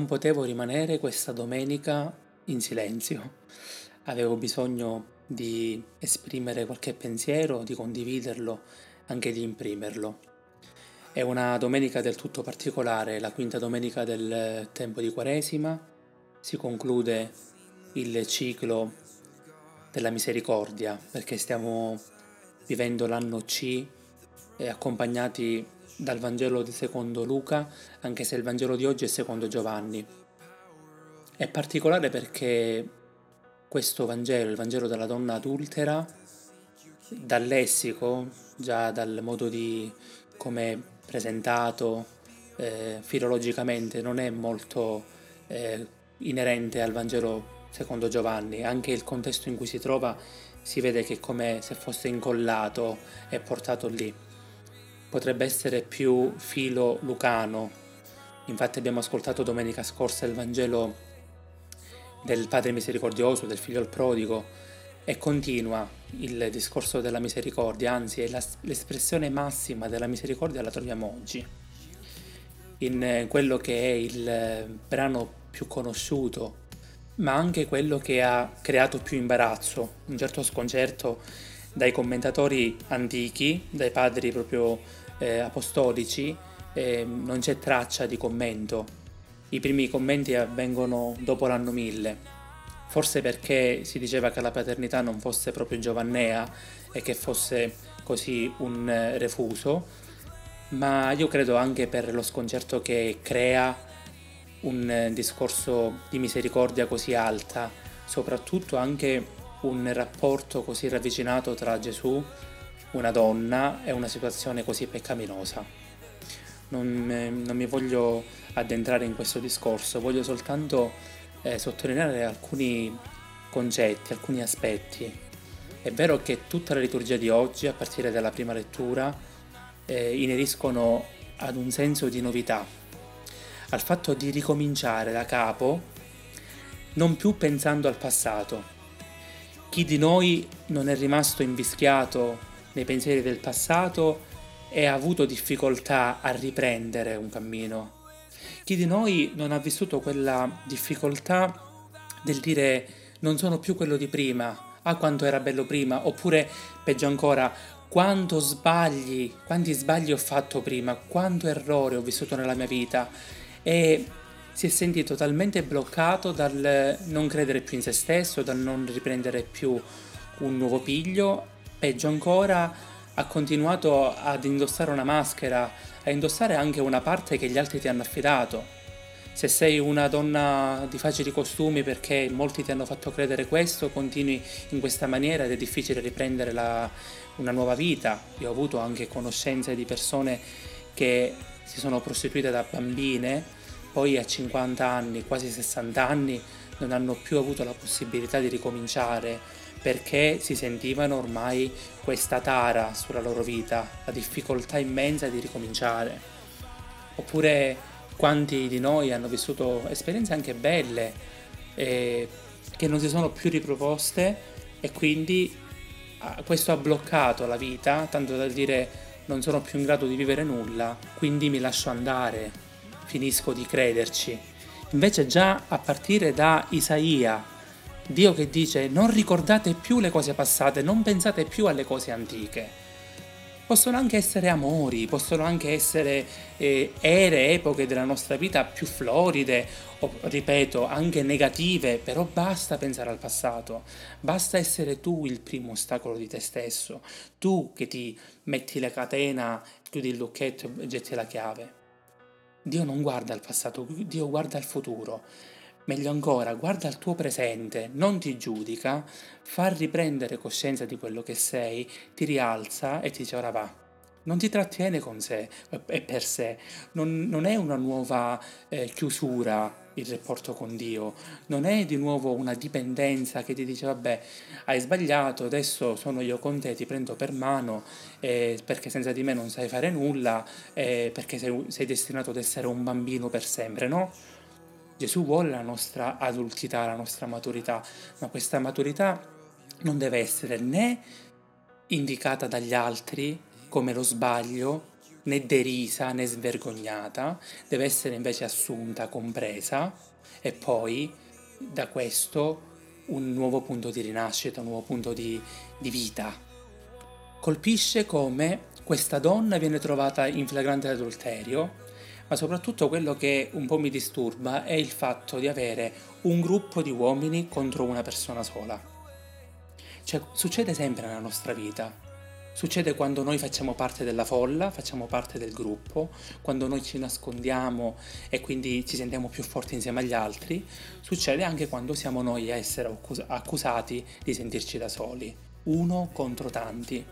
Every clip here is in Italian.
non potevo rimanere questa domenica in silenzio. Avevo bisogno di esprimere qualche pensiero, di condividerlo, anche di imprimerlo. È una domenica del tutto particolare, la quinta domenica del tempo di Quaresima. Si conclude il ciclo della misericordia perché stiamo vivendo l'anno C accompagnati dal Vangelo di secondo Luca, anche se il Vangelo di oggi è secondo Giovanni. È particolare perché questo Vangelo, il Vangelo della donna adultera, dal lessico, già dal modo di come presentato eh, filologicamente, non è molto eh, inerente al Vangelo secondo Giovanni. Anche il contesto in cui si trova si vede che è come se fosse incollato e portato lì potrebbe essere più filo lucano. Infatti abbiamo ascoltato domenica scorsa il Vangelo del Padre Misericordioso, del Figlio il Prodigo, e continua il discorso della misericordia, anzi la, l'espressione massima della misericordia la troviamo oggi, in quello che è il brano più conosciuto, ma anche quello che ha creato più imbarazzo, un certo sconcerto dai commentatori antichi, dai padri proprio eh, apostolici, eh, non c'è traccia di commento. I primi commenti avvengono dopo l'anno 1000, forse perché si diceva che la paternità non fosse proprio giovannea e che fosse così un eh, refuso, ma io credo anche per lo sconcerto che crea un eh, discorso di misericordia così alta, soprattutto anche un rapporto così ravvicinato tra Gesù, una donna e una situazione così peccaminosa. Non, eh, non mi voglio addentrare in questo discorso, voglio soltanto eh, sottolineare alcuni concetti, alcuni aspetti. È vero che tutta la liturgia di oggi, a partire dalla prima lettura, eh, ineriscono ad un senso di novità, al fatto di ricominciare da capo, non più pensando al passato, chi di noi non è rimasto invischiato nei pensieri del passato e ha avuto difficoltà a riprendere un cammino? Chi di noi non ha vissuto quella difficoltà del dire non sono più quello di prima, ah quanto era bello prima, oppure peggio ancora, quanto sbagli, quanti sbagli ho fatto prima, quanto errore ho vissuto nella mia vita e si è sentito talmente bloccato dal non credere più in se stesso, dal non riprendere più un nuovo piglio, peggio ancora ha continuato ad indossare una maschera, a indossare anche una parte che gli altri ti hanno affidato. Se sei una donna di facili costumi perché molti ti hanno fatto credere questo, continui in questa maniera ed è difficile riprendere la, una nuova vita. Io ho avuto anche conoscenze di persone che si sono prostituite da bambine poi a 50 anni, quasi 60 anni, non hanno più avuto la possibilità di ricominciare perché si sentivano ormai questa tara sulla loro vita, la difficoltà immensa di ricominciare. Oppure quanti di noi hanno vissuto esperienze anche belle eh, che non si sono più riproposte e quindi ah, questo ha bloccato la vita, tanto da dire non sono più in grado di vivere nulla, quindi mi lascio andare, finisco di crederci. Invece già a partire da Isaia, Dio che dice non ricordate più le cose passate, non pensate più alle cose antiche. Possono anche essere amori, possono anche essere eh, ere, epoche della nostra vita più floride, o ripeto, anche negative, però basta pensare al passato, basta essere tu il primo ostacolo di te stesso, tu che ti metti la catena, chiudi il lucchetto e getti la chiave. Dio non guarda al passato, Dio guarda al futuro. Meglio ancora, guarda al tuo presente, non ti giudica, fa riprendere coscienza di quello che sei, ti rialza e ti dice ora va. Non ti trattiene con sé e per sé, non, non è una nuova eh, chiusura il rapporto con Dio, non è di nuovo una dipendenza che ti dice vabbè hai sbagliato, adesso sono io con te, ti prendo per mano eh, perché senza di me non sai fare nulla, eh, perché sei, sei destinato ad essere un bambino per sempre, no? Gesù vuole la nostra adultità, la nostra maturità, ma questa maturità non deve essere né indicata dagli altri come lo sbaglio, né derisa né svergognata, deve essere invece assunta, compresa e poi da questo un nuovo punto di rinascita, un nuovo punto di, di vita. Colpisce come questa donna viene trovata in flagrante adulterio, ma soprattutto quello che un po' mi disturba è il fatto di avere un gruppo di uomini contro una persona sola. Cioè, succede sempre nella nostra vita. Succede quando noi facciamo parte della folla, facciamo parte del gruppo, quando noi ci nascondiamo e quindi ci sentiamo più forti insieme agli altri, succede anche quando siamo noi a essere accusati di sentirci da soli, uno contro tanti.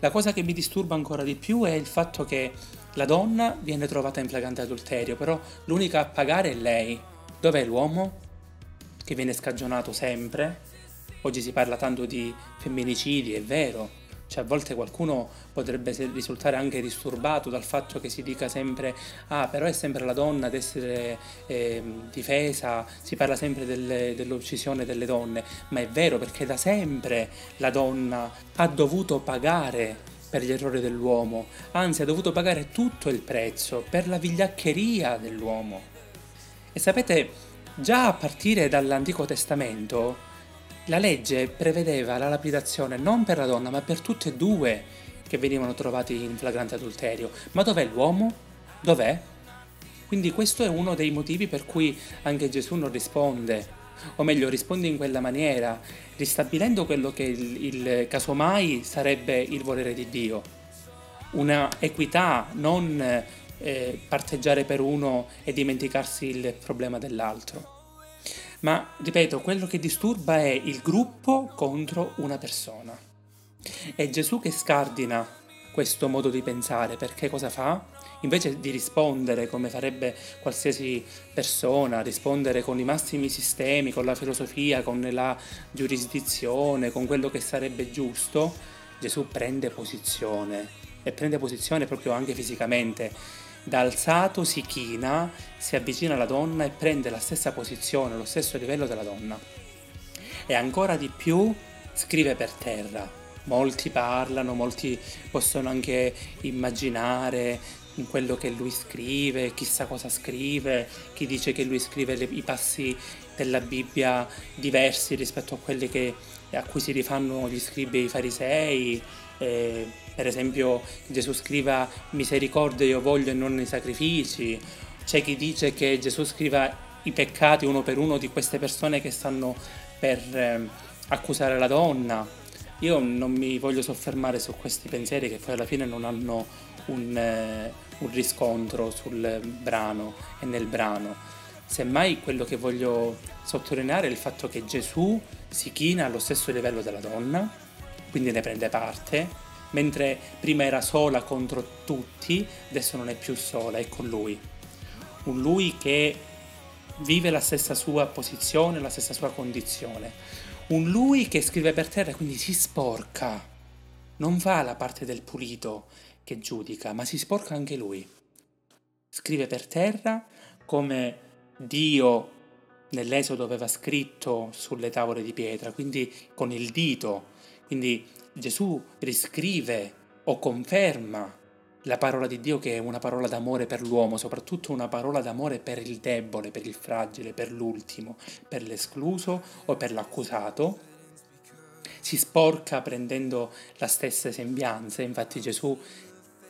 La cosa che mi disturba ancora di più è il fatto che la donna viene trovata in flagrante adulterio, però l'unica a pagare è lei. Dov'è l'uomo? Che viene scagionato sempre? Oggi si parla tanto di femminicidi, è vero, cioè a volte qualcuno potrebbe risultare anche disturbato dal fatto che si dica sempre ah però è sempre la donna ad essere eh, difesa, si parla sempre delle, dell'uccisione delle donne, ma è vero perché da sempre la donna ha dovuto pagare per gli errori dell'uomo, anzi ha dovuto pagare tutto il prezzo per la vigliaccheria dell'uomo. E sapete, già a partire dall'Antico Testamento la legge prevedeva la lapidazione non per la donna, ma per tutte e due che venivano trovati in flagrante adulterio. Ma dov'è l'uomo? Dov'è? Quindi questo è uno dei motivi per cui anche Gesù non risponde, o meglio risponde in quella maniera, ristabilendo quello che il, il casomai sarebbe il volere di Dio. Una equità, non eh, parteggiare per uno e dimenticarsi il problema dell'altro. Ma ripeto, quello che disturba è il gruppo contro una persona. È Gesù che scardina questo modo di pensare perché cosa fa? Invece di rispondere come farebbe qualsiasi persona, rispondere con i massimi sistemi, con la filosofia, con la giurisdizione, con quello che sarebbe giusto, Gesù prende posizione e prende posizione proprio anche fisicamente da alzato si china, si avvicina alla donna e prende la stessa posizione, lo stesso livello della donna. E ancora di più scrive per terra. Molti parlano, molti possono anche immaginare quello che lui scrive, chissà cosa scrive, chi dice che lui scrive le, i passi della Bibbia diversi rispetto a quelli che, a cui si rifanno gli scribi e i farisei. Eh, per esempio Gesù scriva misericordia io voglio e non i sacrifici, c'è chi dice che Gesù scriva i peccati uno per uno di queste persone che stanno per eh, accusare la donna. Io non mi voglio soffermare su questi pensieri che poi alla fine non hanno un, eh, un riscontro sul brano e nel brano. Semmai quello che voglio sottolineare è il fatto che Gesù si china allo stesso livello della donna, quindi ne prende parte, mentre prima era sola contro tutti, adesso non è più sola, è con lui. Un lui che vive la stessa sua posizione, la stessa sua condizione. Un lui che scrive per terra, quindi si sporca. Non fa la parte del pulito che giudica, ma si sporca anche lui. Scrive per terra come Dio nell'Esodo aveva scritto sulle tavole di pietra, quindi con il dito. Quindi Gesù riscrive o conferma la parola di Dio che è una parola d'amore per l'uomo, soprattutto una parola d'amore per il debole, per il fragile, per l'ultimo, per l'escluso o per l'accusato. Si sporca prendendo la stessa sembianza, infatti Gesù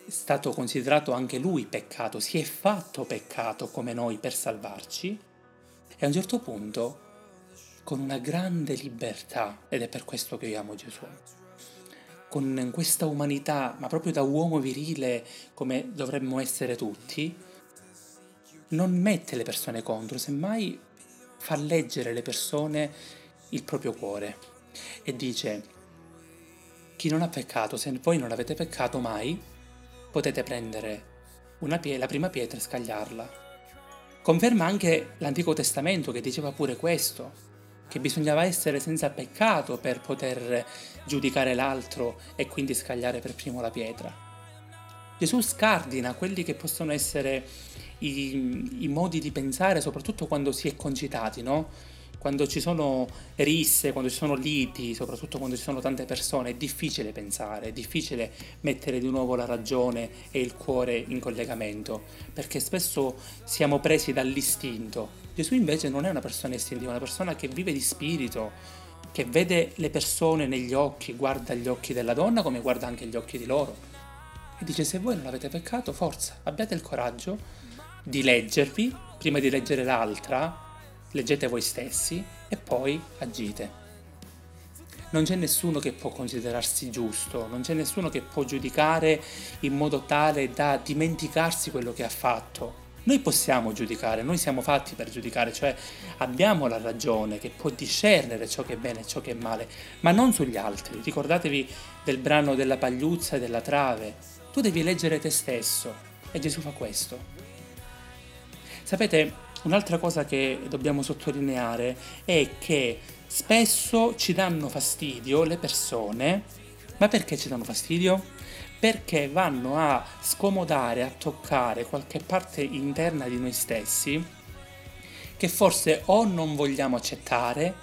stato considerato anche lui peccato, si è fatto peccato come noi per salvarci e a un certo punto con una grande libertà, ed è per questo che io amo Gesù, con questa umanità, ma proprio da uomo virile come dovremmo essere tutti, non mette le persone contro, semmai fa leggere alle persone il proprio cuore e dice chi non ha peccato, se voi non avete peccato mai, potete prendere pie- la prima pietra e scagliarla. Conferma anche l'Antico Testamento che diceva pure questo, che bisognava essere senza peccato per poter giudicare l'altro e quindi scagliare per primo la pietra. Gesù scardina quelli che possono essere i, i, modi di pensare, soprattutto quando si è concitati, no? Quando ci sono risse, quando ci sono liti, soprattutto quando ci sono tante persone, è difficile pensare, è difficile mettere di nuovo la ragione e il cuore in collegamento, perché spesso siamo presi dall'istinto. Gesù invece non è una persona istintiva, è una persona che vive di spirito, che vede le persone negli occhi, guarda gli occhi della donna come guarda anche gli occhi di loro. E dice se voi non avete peccato, forza, abbiate il coraggio di leggervi, prima di leggere l'altra, leggete voi stessi e poi agite. Non c'è nessuno che può considerarsi giusto, non c'è nessuno che può giudicare in modo tale da dimenticarsi quello che ha fatto. Noi possiamo giudicare, noi siamo fatti per giudicare, cioè abbiamo la ragione che può discernere ciò che è bene e ciò che è male, ma non sugli altri. Ricordatevi del brano della pagliuzza e della trave. Tu devi leggere te stesso e Gesù fa questo. Sapete, Un'altra cosa che dobbiamo sottolineare è che spesso ci danno fastidio le persone, ma perché ci danno fastidio? Perché vanno a scomodare, a toccare qualche parte interna di noi stessi che forse o non vogliamo accettare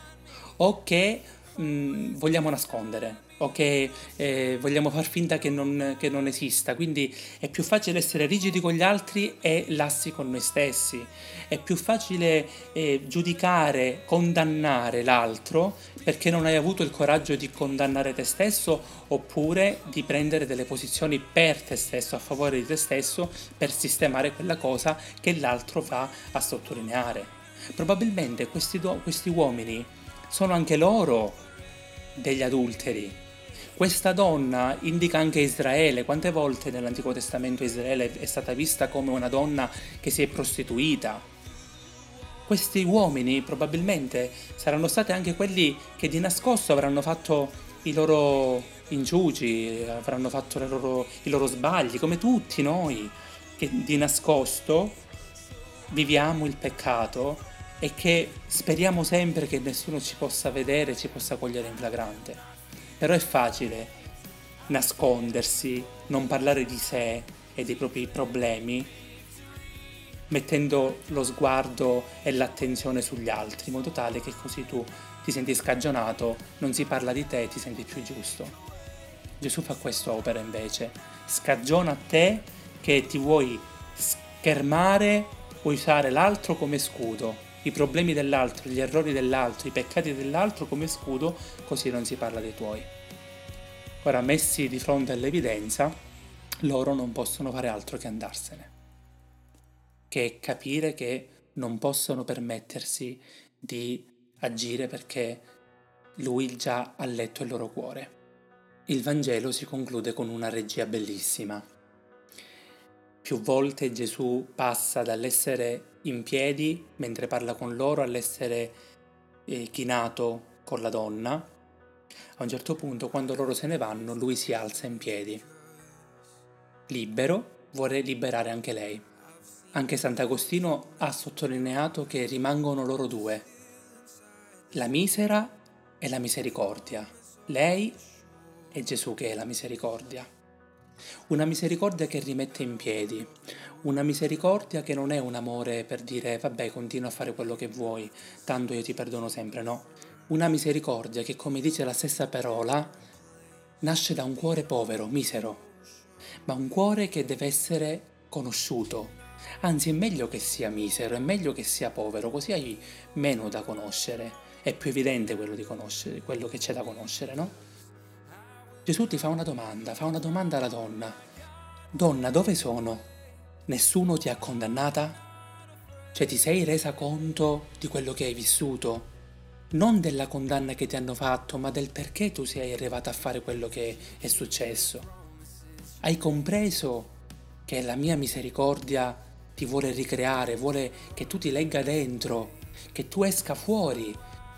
o che mh, mm, vogliamo nascondere o che eh, vogliamo far finta che non, che non, esista. Quindi è più facile essere rigidi con gli altri e lassi con noi stessi. È più facile eh, giudicare, condannare l'altro perché non hai avuto il coraggio di condannare te stesso oppure di prendere delle posizioni per te stesso, a favore di te stesso, per sistemare quella cosa che l'altro va a sottolineare. Probabilmente questi, do- questi uomini sono anche loro degli adulteri, questa donna indica anche Israele. Quante volte nell'Antico Testamento Israele è stata vista come una donna che si è prostituita? Questi uomini probabilmente saranno stati anche quelli che di nascosto avranno fatto i loro inciuci, avranno fatto loro, i loro sbagli, come tutti noi, che di nascosto viviamo il peccato e che speriamo sempre che nessuno ci possa vedere, ci possa cogliere in flagrante. Però è facile nascondersi, non parlare di sé e dei propri problemi, mettendo lo sguardo e l'attenzione sugli altri, in modo tale che così tu ti senti scagionato, non si parla di te e ti senti più giusto. Gesù fa quest'opera invece, scagiona te che ti vuoi schermare, vuoi usare l'altro come scudo, i problemi dell'altro, gli errori dell'altro, i peccati dell'altro come scudo, così non si parla dei tuoi. Ora, messi di fronte all'evidenza, loro non possono fare altro che andarsene, che capire che non possono permettersi di agire perché lui già ha letto il loro cuore. Il Vangelo si conclude con una regia bellissima. Più volte Gesù passa dall'essere in piedi mentre parla con loro all'essere eh, chinato con la donna. A un certo punto, quando loro se ne vanno, lui si alza in piedi. Libero, vuole liberare anche lei. Anche Sant'Agostino ha sottolineato che rimangono loro due, la misera e la misericordia, lei e Gesù che è la misericordia. Una misericordia che rimette in piedi, una misericordia che non è un amore per dire vabbè continua a fare quello che vuoi, tanto io ti perdono sempre, no. Una misericordia che come dice la stessa parola nasce da un cuore povero, misero, ma un cuore che deve essere conosciuto. Anzi è meglio che sia misero, è meglio che sia povero, così hai meno da conoscere, è più evidente quello, di conoscere, quello che c'è da conoscere, no? Gesù ti fa una domanda, fa una domanda alla donna. Donna, dove sono? Nessuno ti ha condannata? Cioè ti sei resa conto di quello che hai vissuto? Non della condanna che ti hanno fatto, ma del perché tu sei arrivata a fare quello che è successo. Hai compreso che la mia misericordia ti vuole ricreare, vuole che tu ti legga dentro, che tu esca fuori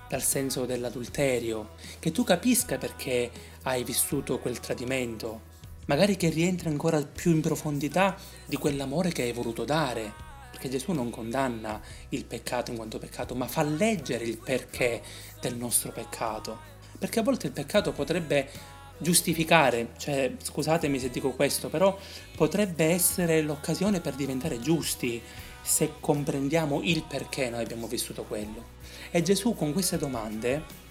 dal senso dell'adulterio, che tu capisca perché hai vissuto quel tradimento, magari che rientri ancora più in profondità di quell'amore che hai voluto dare, perché Gesù non condanna il peccato in quanto peccato, ma fa leggere il perché del nostro peccato, perché a volte il peccato potrebbe giustificare, cioè scusatemi se dico questo, però potrebbe essere l'occasione per diventare giusti, se comprendiamo il perché noi abbiamo vissuto quello. E Gesù con queste domande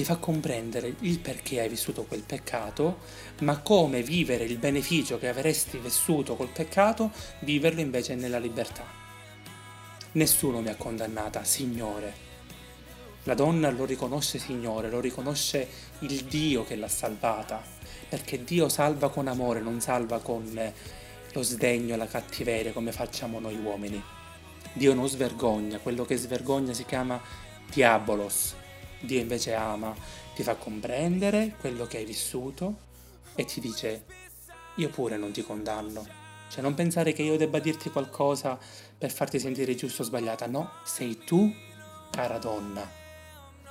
ti fa comprendere il perché hai vissuto quel peccato, ma come vivere il beneficio che avresti vissuto col peccato, viverlo invece nella libertà. Nessuno mi ha condannata, Signore. La donna lo riconosce Signore, lo riconosce il Dio che l'ha salvata, perché Dio salva con amore, non salva con lo sdegno la cattiveria come facciamo noi uomini. Dio non svergogna, quello che svergogna si chiama diabolos, Dio invece ama, ti fa comprendere quello che hai vissuto e ti dice io pure non ti condanno. Cioè non pensare che io debba dirti qualcosa per farti sentire giusto o sbagliata, no, sei tu, cara donna,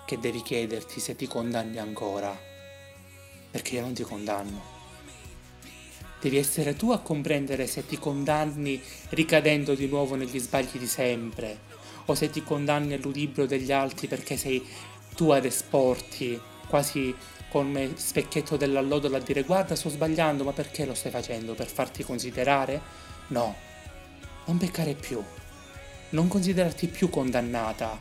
che devi chiederti se ti condanni ancora, perché io non ti condanno. Devi essere tu a comprendere se ti condanni ricadendo di nuovo negli sbagli di sempre, o se ti condanni al ludibrio degli altri perché sei tu ad esporti quasi come specchietto dell'allodola a dire guarda sto sbagliando ma perché lo stai facendo? Per farti considerare? No, non peccare più, non considerarti più condannata,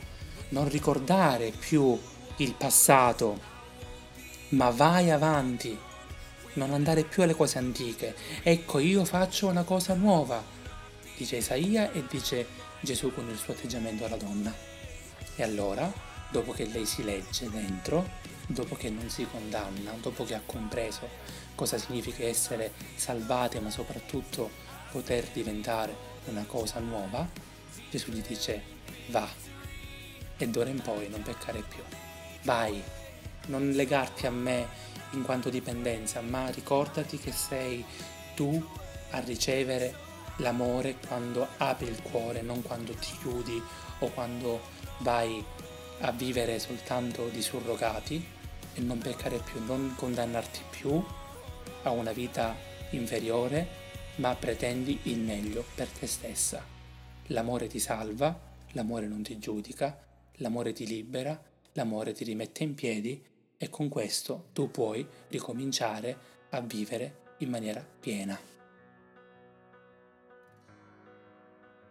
non ricordare più il passato, ma vai avanti, non andare più alle cose antiche. Ecco io faccio una cosa nuova, dice Isaia e dice Gesù con il suo atteggiamento alla donna. E allora dopo che lei si legge dentro, dopo che non si condanna, dopo che ha compreso cosa significa essere salvate, ma soprattutto poter diventare una cosa nuova, Gesù gli dice va e d'ora in poi non peccare più. Vai, non legarti a me in quanto dipendenza, ma ricordati che sei tu a ricevere l'amore quando apri il cuore, non quando ti chiudi o quando vai a vivere soltanto di surrogati e non peccare più, non condannarti più a una vita inferiore, ma pretendi il meglio per te stessa. L'amore ti salva, l'amore non ti giudica, l'amore ti libera, l'amore ti rimette in piedi e con questo tu puoi ricominciare a vivere in maniera piena.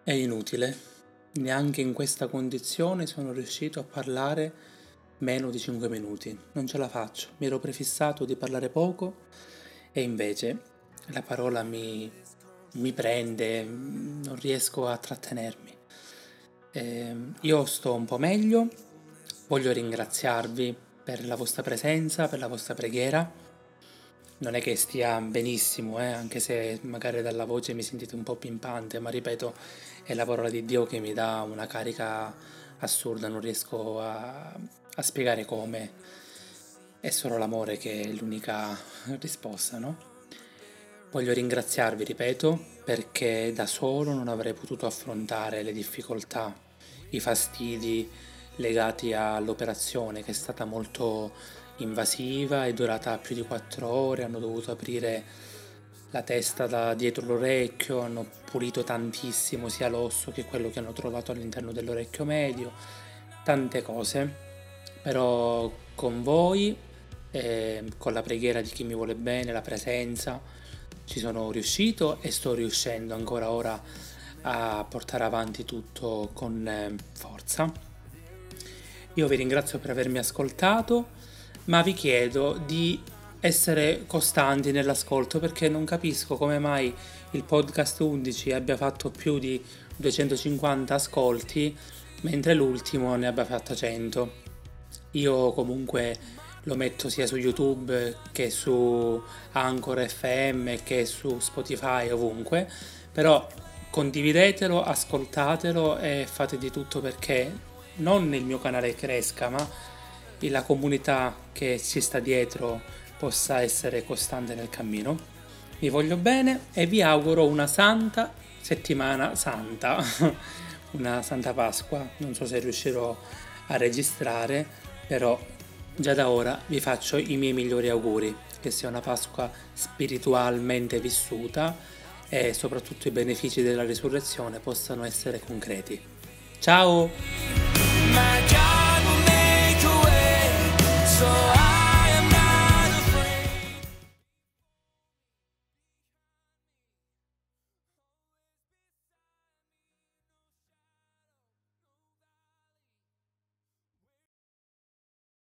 È inutile Neanche in questa condizione sono riuscito a parlare meno di 5 minuti. Non ce la faccio. Mi ero prefissato di parlare poco e invece la parola mi, mi prende, non riesco a trattenermi. Eh, io sto un po' meglio, voglio ringraziarvi per la vostra presenza, per la vostra preghiera. Non è che stia benissimo, eh, anche se magari dalla voce mi sentite un po' pimpante, ma ripeto, è la parola di Dio che mi dà una carica assurda, non riesco a, a spiegare come. È solo l'amore che è l'unica risposta, no? Voglio ringraziarvi, ripeto, perché da solo non avrei potuto affrontare le difficoltà, i fastidi legati all'operazione che è stata molto invasiva, è durata più di quattro ore, hanno dovuto aprire la testa da dietro l'orecchio, hanno pulito tantissimo sia l'osso che quello che hanno trovato all'interno dell'orecchio medio, tante cose, però con voi, eh, con la preghiera di chi mi vuole bene, la presenza, ci sono riuscito e sto riuscendo ancora ora a portare avanti tutto con eh, forza. Io vi ringrazio per avermi ascoltato, ma vi chiedo di essere costanti nell'ascolto perché non capisco come mai il podcast 11 abbia fatto più di 250 ascolti mentre l'ultimo ne abbia fatto 100. Io comunque lo metto sia su YouTube che su Anchor FM che su Spotify ovunque, però condividetelo, ascoltatelo e fate di tutto perché non il mio canale cresca, ma la comunità che ci sta dietro possa essere costante nel cammino. Vi voglio bene e vi auguro una santa settimana santa, una santa Pasqua. Non so se riuscirò a registrare, però già da ora vi faccio i miei migliori auguri, che sia una Pasqua spiritualmente vissuta e soprattutto i benefici della risurrezione possano essere concreti. Ciao! so